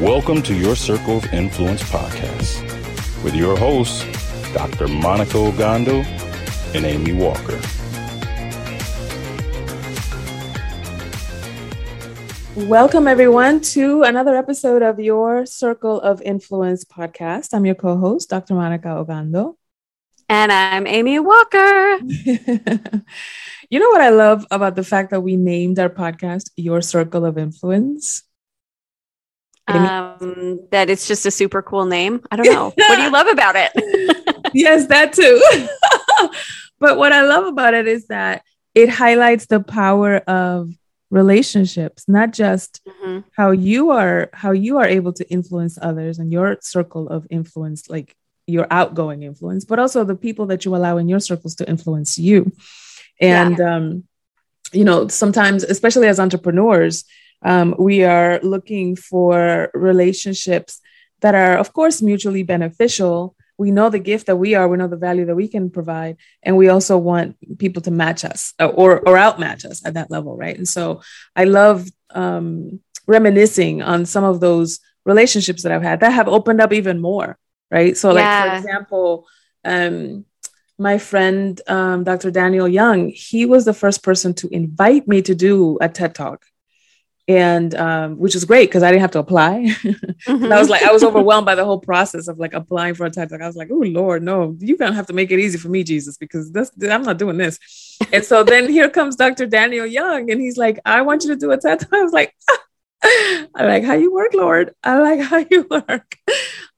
Welcome to your Circle of Influence podcast with your hosts, Dr. Monica Ogando and Amy Walker. Welcome, everyone, to another episode of your Circle of Influence podcast. I'm your co host, Dr. Monica Ogando. And I'm Amy Walker. you know what I love about the fact that we named our podcast Your Circle of Influence? Um, that it's just a super cool name. I don't know. what do you love about it? yes, that too. but what I love about it is that it highlights the power of relationships not just mm-hmm. how you are how you are able to influence others and your circle of influence like your outgoing influence but also the people that you allow in your circles to influence you and yeah. um you know sometimes especially as entrepreneurs um, we are looking for relationships that are of course mutually beneficial. We know the gift that we are we know the value that we can provide and we also want people to match us uh, or or outmatch us at that level right? And so i love um, reminiscing on some of those relationships that i've had that have opened up even more right? So like yeah. for example um, my friend um, dr daniel young he was the first person to invite me to do a ted talk and um, which is great because I didn't have to apply. mm-hmm. I was like, I was overwhelmed by the whole process of like applying for a TED Talk. I was like, oh Lord, no, you're gonna have to make it easy for me, Jesus, because this, I'm not doing this. and so then here comes Dr. Daniel Young, and he's like, I want you to do a TED Talk. I was like, I like how you work, Lord. I like how you work.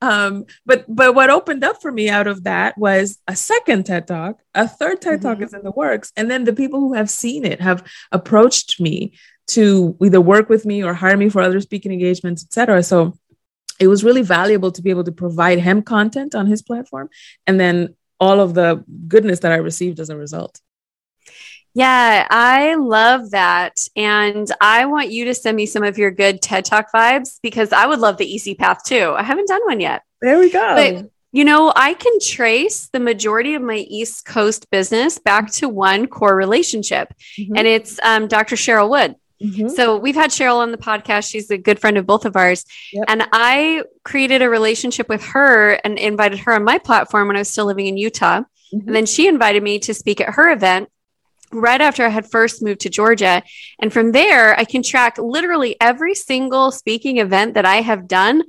Um, but but what opened up for me out of that was a second TED Talk, a third TED mm-hmm. Talk is in the works, and then the people who have seen it have approached me to either work with me or hire me for other speaking engagements, etc. So it was really valuable to be able to provide him content on his platform and then all of the goodness that I received as a result. Yeah, I love that. And I want you to send me some of your good TED Talk vibes because I would love the easy path too. I haven't done one yet. There we go. But you know, I can trace the majority of my East Coast business back to one core relationship, mm-hmm. and it's um, Dr. Cheryl Wood. Mm-hmm. So we've had Cheryl on the podcast. She's a good friend of both of ours. Yep. And I created a relationship with her and invited her on my platform when I was still living in Utah. Mm-hmm. And then she invited me to speak at her event right after I had first moved to Georgia. And from there, I can track literally every single speaking event that I have done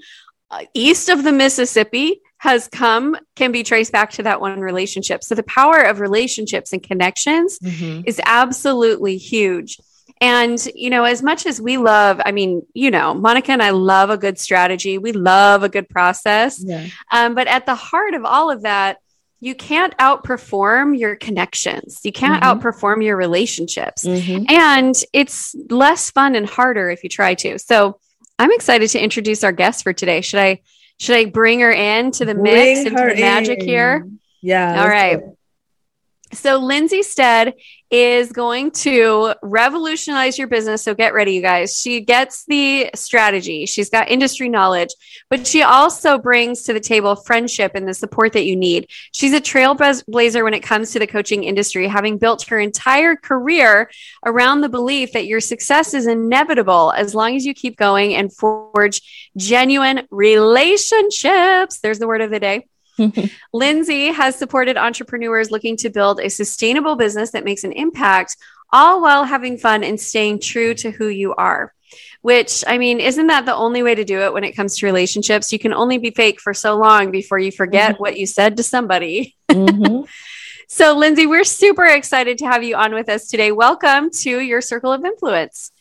uh, east of the Mississippi has come can be traced back to that one relationship. So the power of relationships and connections mm-hmm. is absolutely huge. And, you know, as much as we love, I mean, you know, Monica and I love a good strategy, we love a good process. Yeah. Um, but at the heart of all of that, you can't outperform your connections. You can't mm-hmm. outperform your relationships. Mm-hmm. And it's less fun and harder if you try to. So I'm excited to introduce our guest for today. Should I should I bring her in to the mix into the magic in. here? Yeah. All right. Go. So Lindsay Stead is going to revolutionize your business. So get ready, you guys. She gets the strategy. She's got industry knowledge, but she also brings to the table friendship and the support that you need. She's a trailblazer when it comes to the coaching industry, having built her entire career around the belief that your success is inevitable as long as you keep going and forge genuine relationships. There's the word of the day. Lindsay has supported entrepreneurs looking to build a sustainable business that makes an impact, all while having fun and staying true to who you are. Which, I mean, isn't that the only way to do it when it comes to relationships? You can only be fake for so long before you forget mm-hmm. what you said to somebody. Mm-hmm. so, Lindsay, we're super excited to have you on with us today. Welcome to your circle of influence.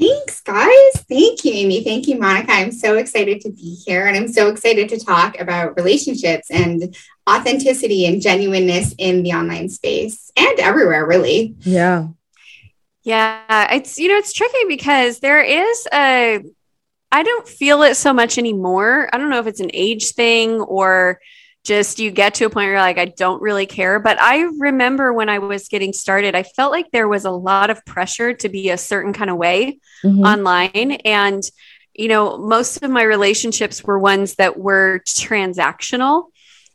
Thanks, guys. Thank you, Amy. Thank you, Monica. I'm so excited to be here and I'm so excited to talk about relationships and authenticity and genuineness in the online space and everywhere, really. Yeah. Yeah, it's you know it's tricky because there is a I don't feel it so much anymore. I don't know if it's an age thing or just you get to a point where you're like, I don't really care. But I remember when I was getting started, I felt like there was a lot of pressure to be a certain kind of way mm-hmm. online. And, you know, most of my relationships were ones that were transactional.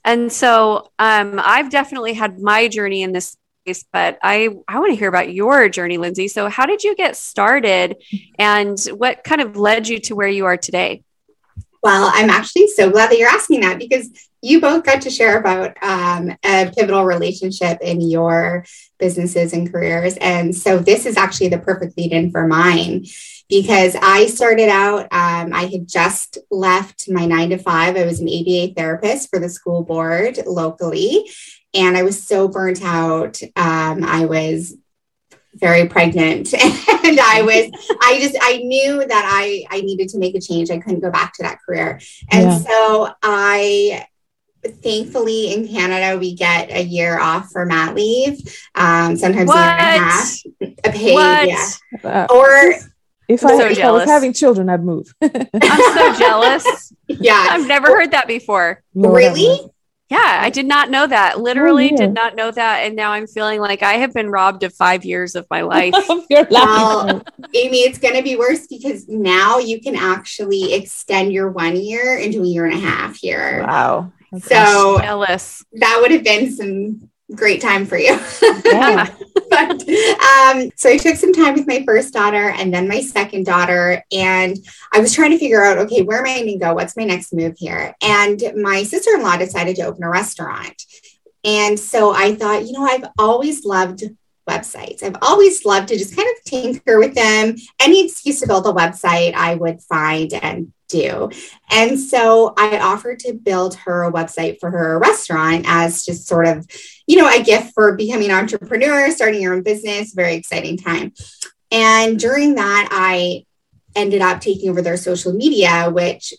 And so um, I've definitely had my journey in this space, but I, I want to hear about your journey, Lindsay. So, how did you get started and what kind of led you to where you are today? Well, I'm actually so glad that you're asking that because you both got to share about um, a pivotal relationship in your businesses and careers. And so this is actually the perfect lead in for mine because I started out, um, I had just left my nine to five. I was an ABA therapist for the school board locally. And I was so burnt out. Um, I was very pregnant and i was i just i knew that i i needed to make a change i couldn't go back to that career and yeah. so i thankfully in Canada we get a year off for mat leave. Um, sometimes what? a year and a half. A paid, what? yeah. Uh, or if I, so if I was having children, I'd move. I'm so jealous. Yeah. I've never heard that before. really? Yeah, I did not know that. Literally oh, yeah. did not know that. And now I'm feeling like I have been robbed of five years of my life. well, Amy, it's going to be worse because now you can actually extend your one year into a year and a half here. Wow. So jealous. That would have been some great time for you. Yeah. but um, so I took some time with my first daughter and then my second daughter, and I was trying to figure out, okay, where am I going to go? What's my next move here? And my sister-in-law decided to open a restaurant. And so I thought, you know, I've always loved websites. I've always loved to just kind of tinker with them. Any excuse to build a website, I would find and do. And so I offered to build her a website for her restaurant as just sort of, you know, a gift for becoming an entrepreneur, starting your own business, very exciting time. And during that, I ended up taking over their social media, which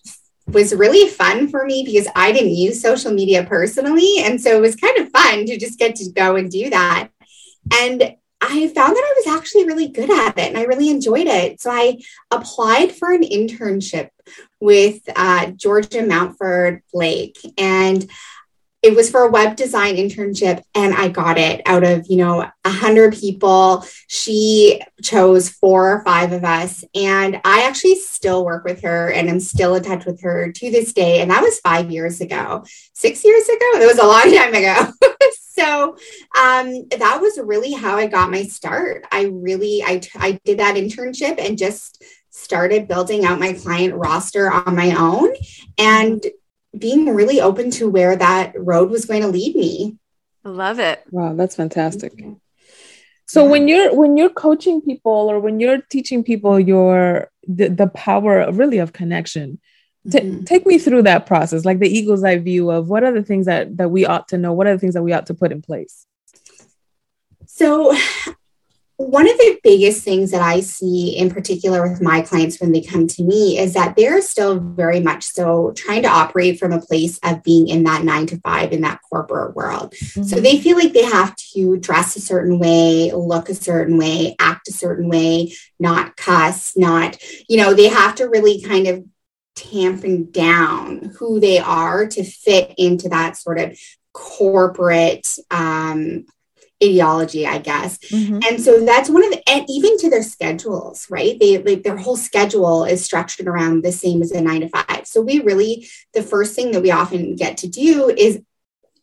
was really fun for me because I didn't use social media personally. And so it was kind of fun to just get to go and do that. And I found that I was actually really good at it and I really enjoyed it. So I applied for an internship with uh, Georgia Mountford Blake. And it was for a web design internship and I got it out of, you know, a hundred people. She chose four or five of us. And I actually still work with her and I'm still in touch with her to this day. And that was five years ago, six years ago. It was a long time ago. so um, that was really how I got my start. I really, I, I did that internship and just started building out my client roster on my own and being really open to where that road was going to lead me. I love it. Wow, that's fantastic. So yeah. when you're when you're coaching people or when you're teaching people your the, the power of, really of connection, T- mm-hmm. take me through that process, like the eagle's eye view of what are the things that that we ought to know, what are the things that we ought to put in place. So one of the biggest things that I see in particular with my clients when they come to me is that they're still very much so trying to operate from a place of being in that nine to five in that corporate world. Mm-hmm. So they feel like they have to dress a certain way, look a certain way, act a certain way, not cuss, not, you know, they have to really kind of tamping down who they are to fit into that sort of corporate um, ideology, I guess. Mm-hmm. And so that's one of the, and even to their schedules, right? They like their whole schedule is structured around the same as a nine to five. So we really, the first thing that we often get to do is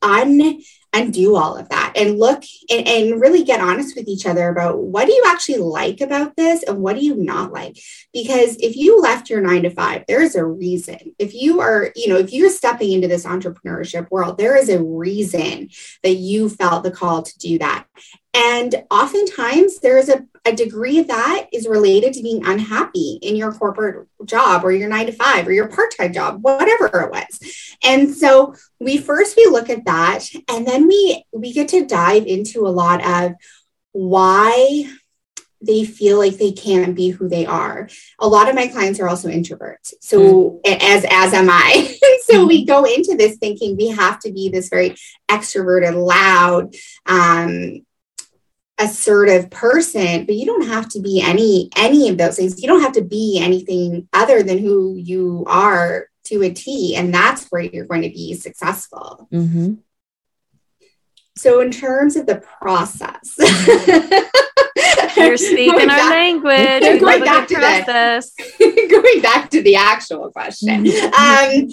un undo all of that and look and, and, really get honest with each other about what do you actually like about this and what do you not like? Because if you left your nine to five there is a reason. If you are you know if you're stepping into this entrepreneurship world there is a reason that you felt the call to do that and oftentimes there is a, a degree that is related to being unhappy in your corporate job or your nine to five or your part-time job, whatever it was. And so we first we look at that and then we we get to dive into a lot of why they feel like they can't be who they are. A lot of my clients are also introverts. So mm. as as am I. so mm. we go into this thinking we have to be this very extroverted, loud, um, assertive person but you don't have to be any any of those things you don't have to be anything other than who you are to a t and that's where you're going to be successful mm-hmm. so in terms of the process you're speaking our language going back, to process. going back to the actual question mm-hmm. um,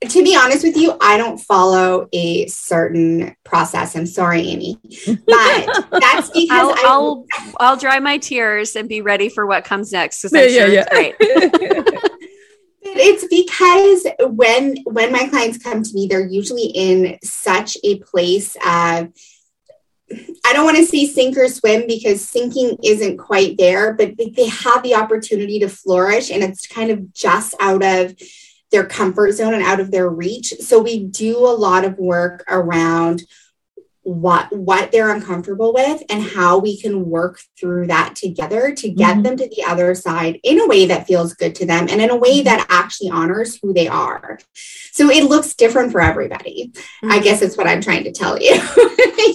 to be honest with you, I don't follow a certain process. I'm sorry, Amy, but that's because I'll, I, will I'll dry my tears and be ready for what comes next because I'm yeah, sure yeah, it's great. it's because when when my clients come to me, they're usually in such a place of I don't want to say sink or swim because sinking isn't quite there, but they have the opportunity to flourish, and it's kind of just out of their comfort zone and out of their reach. So we do a lot of work around what what they're uncomfortable with and how we can work through that together to get mm-hmm. them to the other side in a way that feels good to them and in a way mm-hmm. that actually honors who they are so it looks different for everybody mm-hmm. i guess it's what i'm trying to tell you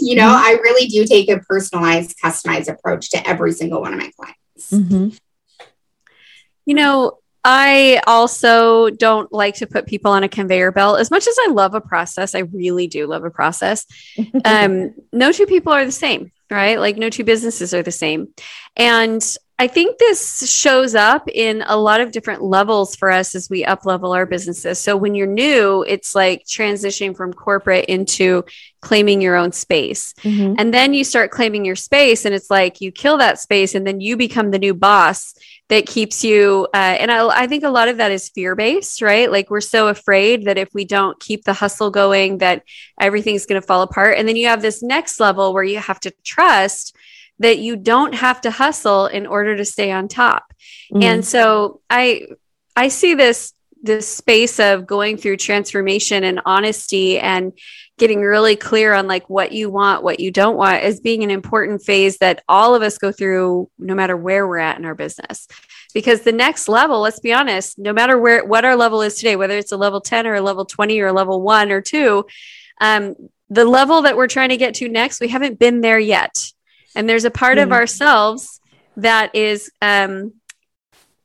you know mm-hmm. i really do take a personalized customized approach to every single one of my clients mm-hmm. you know I also don't like to put people on a conveyor belt. As much as I love a process, I really do love a process. Um, no two people are the same, right? Like no two businesses are the same. And I think this shows up in a lot of different levels for us as we up level our businesses. So when you're new, it's like transitioning from corporate into claiming your own space. Mm-hmm. And then you start claiming your space and it's like you kill that space and then you become the new boss that keeps you uh, and I, I, think a lot of that is fear based right like we're so afraid that if we don't keep the hustle going that everything's going to fall apart and then you have this next level where you have to trust that you don't have to hustle in order to stay on top mm-hmm. and so i i see this this space of going through transformation and honesty and getting really clear on like what you want, what you don't want as being an important phase that all of us go through no matter where we're at in our business. Because the next level, let's be honest, no matter where what our level is today, whether it's a level 10 or a level 20 or a level 1 or 2, um, the level that we're trying to get to next, we haven't been there yet. And there's a part mm-hmm. of ourselves that is um,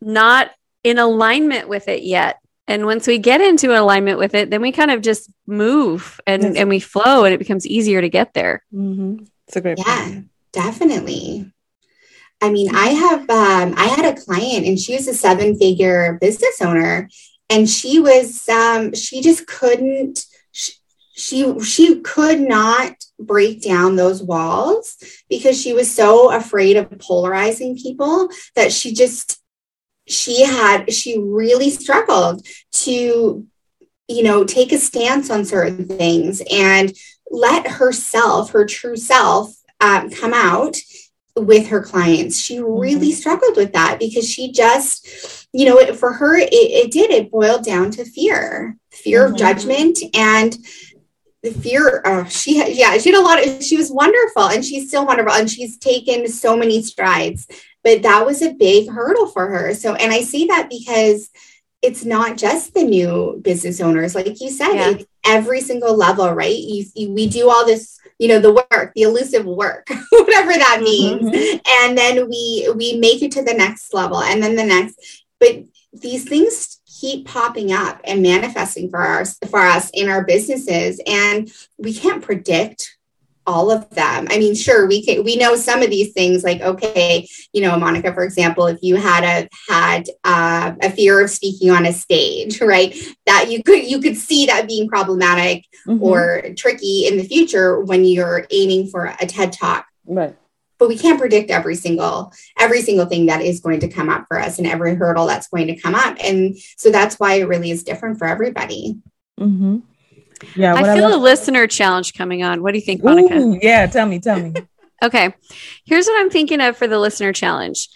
not in alignment with it yet and once we get into alignment with it then we kind of just move and yes. and we flow and it becomes easier to get there mm-hmm. it's a great yeah point. definitely i mean i have um, i had a client and she was a seven figure business owner and she was um, she just couldn't she, she could not break down those walls because she was so afraid of polarizing people that she just she had she really struggled to you know take a stance on certain things and let herself her true self um, come out with her clients she really mm-hmm. struggled with that because she just you know for her it, it did it boiled down to fear fear mm-hmm. of judgment and the fear oh, she had yeah she had a lot of she was wonderful and she's still wonderful and she's taken so many strides but that was a big hurdle for her. So, and I see that because it's not just the new business owners, like you said, yeah. every single level, right? You, you, we do all this, you know, the work, the elusive work, whatever that means, mm-hmm. and then we we make it to the next level, and then the next. But these things keep popping up and manifesting for us for us in our businesses, and we can't predict all of them. I mean, sure, we can we know some of these things, like okay, you know, Monica, for example, if you had a had uh, a fear of speaking on a stage, right, that you could you could see that being problematic mm-hmm. or tricky in the future when you're aiming for a TED talk, right. But we can't predict every single every single thing that is going to come up for us and every hurdle that's going to come up, and so that's why it really is different for everybody. Mm-hmm. Yeah, I feel I a listener challenge coming on. What do you think, Monica? Ooh, yeah, tell me, tell me. okay, here's what I'm thinking of for the listener challenge.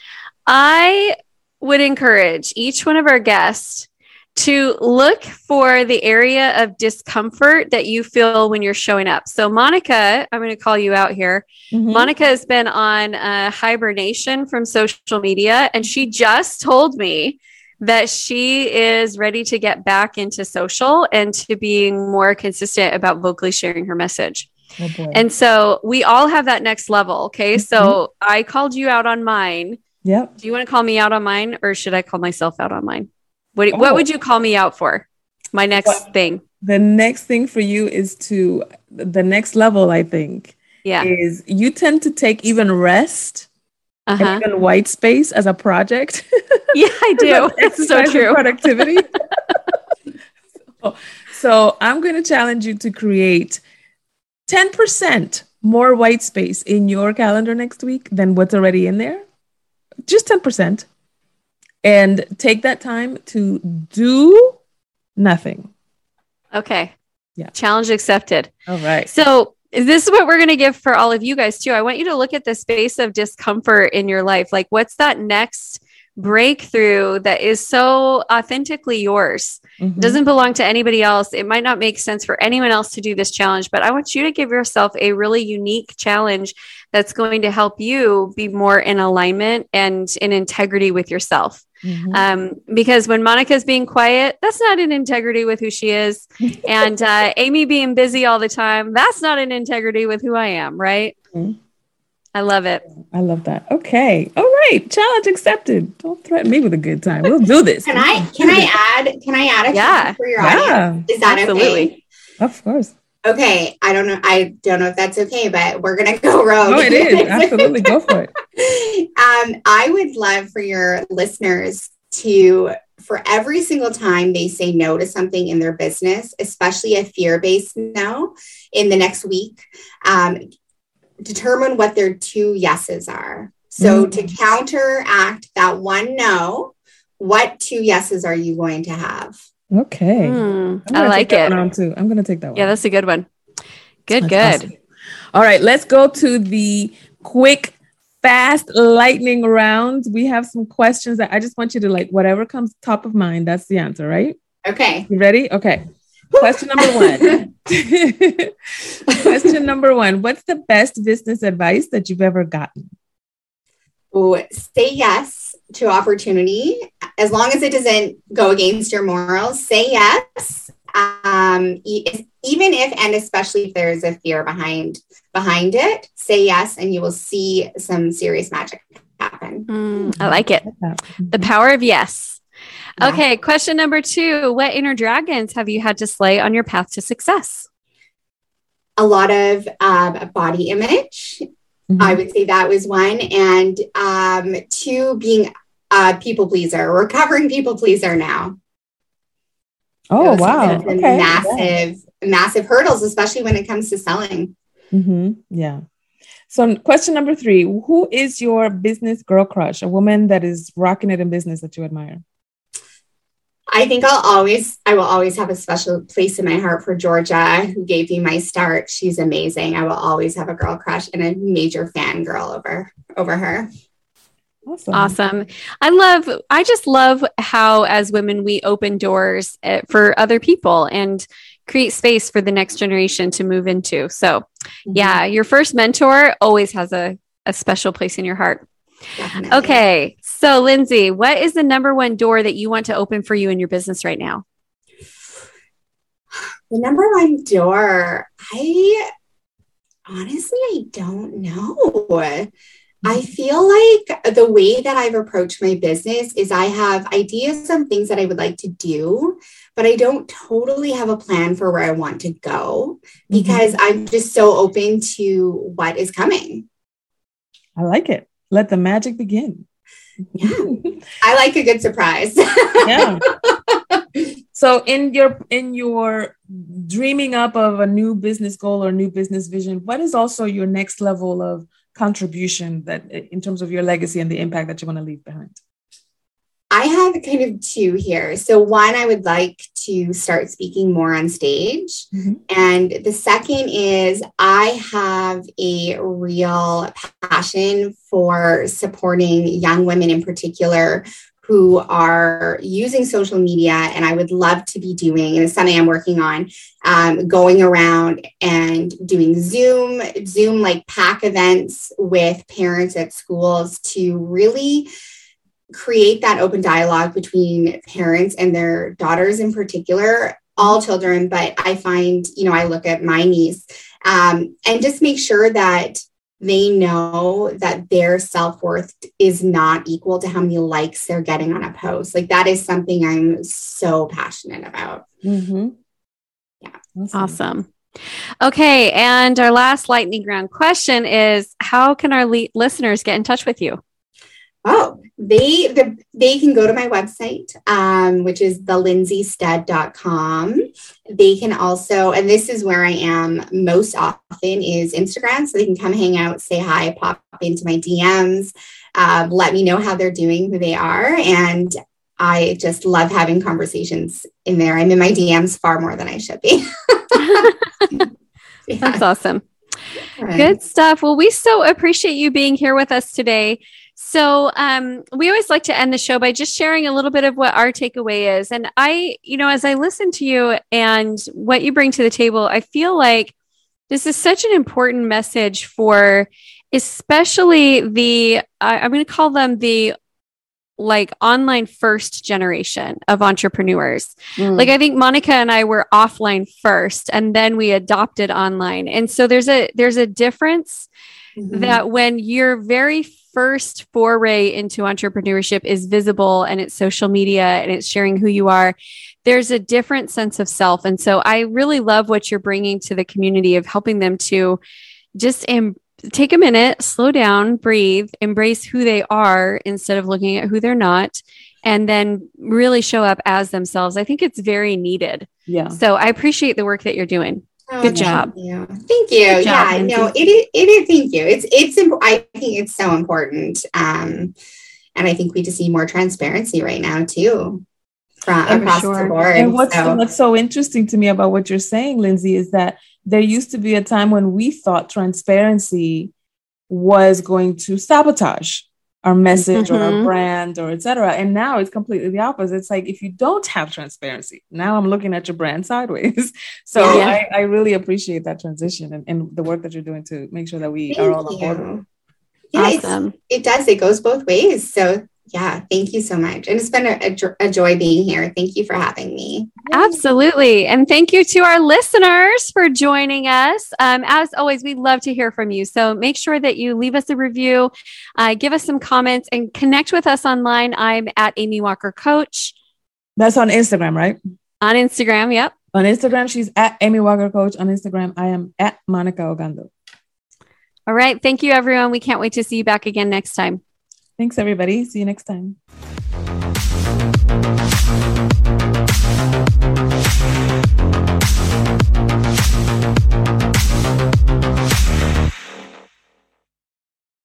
I would encourage each one of our guests to look for the area of discomfort that you feel when you're showing up. So, Monica, I'm going to call you out here. Mm-hmm. Monica has been on uh, hibernation from social media, and she just told me that she is ready to get back into social and to being more consistent about vocally sharing her message. Oh and so we all have that next level. Okay. Mm-hmm. So I called you out on mine. Yep. Do you want to call me out on mine or should I call myself out on mine? What, oh. what would you call me out for? My next what? thing. The next thing for you is to the next level, I think. Yeah. Is you tend to take even rest uh-huh. and even white space as a project. Yeah, I do. it's so true. Productivity. so, so I'm going to challenge you to create 10% more white space in your calendar next week than what's already in there. Just 10%. And take that time to do nothing. Okay. Yeah. Challenge accepted. All right. So this is what we're going to give for all of you guys too. I want you to look at the space of discomfort in your life. Like, what's that next breakthrough that is so authentically yours? Mm-hmm. doesn't belong to anybody else. It might not make sense for anyone else to do this challenge, but I want you to give yourself a really unique challenge that's going to help you be more in alignment and in integrity with yourself. Mm-hmm. Um, because when Monica's being quiet, that's not in integrity with who she is. and uh, Amy being busy all the time, that's not in integrity with who I am, right? Mm-hmm. I love it. I love that. Okay. All right. Challenge accepted. Don't threaten me with a good time. We'll do this. can I can I add can I add a yeah. for your yeah. audience? Is that Absolutely. okay? Of course. Okay. I don't know. I don't know if that's okay, but we're gonna go rogue. Oh, it is. Absolutely. Go for it. um, I would love for your listeners to for every single time they say no to something in their business, especially a fear based no in the next week, um, determine what their two yeses are. So mm-hmm. to counteract that one no, what two yeses are you going to have? Okay. Mm, I like it. On too. I'm going to take that one. Yeah, that's a good one. Good, that's good. Awesome. All right, let's go to the quick, fast lightning round. We have some questions that I just want you to like, whatever comes top of mind, that's the answer, right? Okay. You ready? Okay. Question number one. Question number one. What's the best business advice that you've ever gotten? Oh, say yes to opportunity as long as it doesn't go against your morals. Say yes, um, even if and especially if there's a fear behind behind it. Say yes, and you will see some serious magic happen. Mm, I like it. The power of yes. Yeah. Okay, question number two What inner dragons have you had to slay on your path to success? A lot of um, body image. Mm-hmm. I would say that was one. And um, two, being a people pleaser, recovering people pleaser now. Oh, wow. Okay. Massive, yeah. massive hurdles, especially when it comes to selling. Mm-hmm. Yeah. So, question number three Who is your business girl crush? A woman that is rocking it in business that you admire? I think I'll always, I will always have a special place in my heart for Georgia, who gave me my start. She's amazing. I will always have a girl crush and a major fangirl over over her. Awesome. awesome. I love, I just love how, as women, we open doors eh, for other people and create space for the next generation to move into. So, mm-hmm. yeah, your first mentor always has a, a special place in your heart. Definitely. Okay. So, Lindsay, what is the number one door that you want to open for you in your business right now? The number one door, I honestly, I don't know. I feel like the way that I've approached my business is I have ideas of things that I would like to do, but I don't totally have a plan for where I want to go mm-hmm. because mm-hmm. I'm just so open to what is coming. I like it let the magic begin. Yeah. I like a good surprise. yeah. So in your in your dreaming up of a new business goal or new business vision, what is also your next level of contribution that in terms of your legacy and the impact that you want to leave behind? I have kind of two here. So, one, I would like to start speaking more on stage. Mm-hmm. And the second is I have a real passion for supporting young women in particular who are using social media. And I would love to be doing, and it's something I'm working on, um, going around and doing Zoom, Zoom like pack events with parents at schools to really create that open dialogue between parents and their daughters in particular all children, but I find, you know, I look at my niece um, and just make sure that they know that their self worth is not equal to how many likes they're getting on a post. Like that is something I'm so passionate about. Mm-hmm. Yeah. Awesome. awesome. Okay. And our last lightning round question is How can our le- listeners get in touch with you? Oh, they the, they can go to my website, um, which is thelindsaystead.com. They can also, and this is where I am most often, is Instagram. So they can come hang out, say hi, pop into my DMs, uh, let me know how they're doing, who they are. And I just love having conversations in there. I'm in my DMs far more than I should be. yeah. That's awesome. Good stuff. Well, we so appreciate you being here with us today. So, um, we always like to end the show by just sharing a little bit of what our takeaway is. And I, you know, as I listen to you and what you bring to the table, I feel like this is such an important message for especially the, I, I'm going to call them the like online first generation of entrepreneurs. Mm. Like I think Monica and I were offline first and then we adopted online. And so there's a there's a difference mm-hmm. that when you're very first foray into entrepreneurship is visible and it's social media and it's sharing who you are, there's a different sense of self. And so I really love what you're bringing to the community of helping them to just em- take a minute, slow down, breathe, embrace who they are instead of looking at who they're not, and then really show up as themselves. I think it's very needed. Yeah. So I appreciate the work that you're doing. Oh, Good job. Yeah. Thank you. Good yeah. Job, no, it is, it is. Thank you. It's, it's, I think it's so important. Um, and I think we just need more transparency right now too. From, across sure. the board. And what's, so. what's so interesting to me about what you're saying, Lindsay, is that there used to be a time when we thought transparency was going to sabotage our message mm-hmm. or our mm-hmm. brand or etc. And now it's completely the opposite. It's like if you don't have transparency, now I'm looking at your brand sideways. so yeah. I, I, really appreciate that transition and, and, the work that you're doing to make sure that we Thank are all on board. Yeah, awesome. it does. It goes both ways. So yeah, thank you so much. And it's been a, a, joy being here. Thank you for having me. Absolutely. And thank you to our listeners for joining us. Um, as always, we love to hear from you. So make sure that you leave us a review, uh, give us some comments, and connect with us online. I'm at Amy Walker Coach. That's on Instagram, right? On Instagram, yep. On Instagram, she's at Amy Walker Coach. On Instagram, I am at Monica Ogando. All right. Thank you, everyone. We can't wait to see you back again next time. Thanks, everybody. See you next time.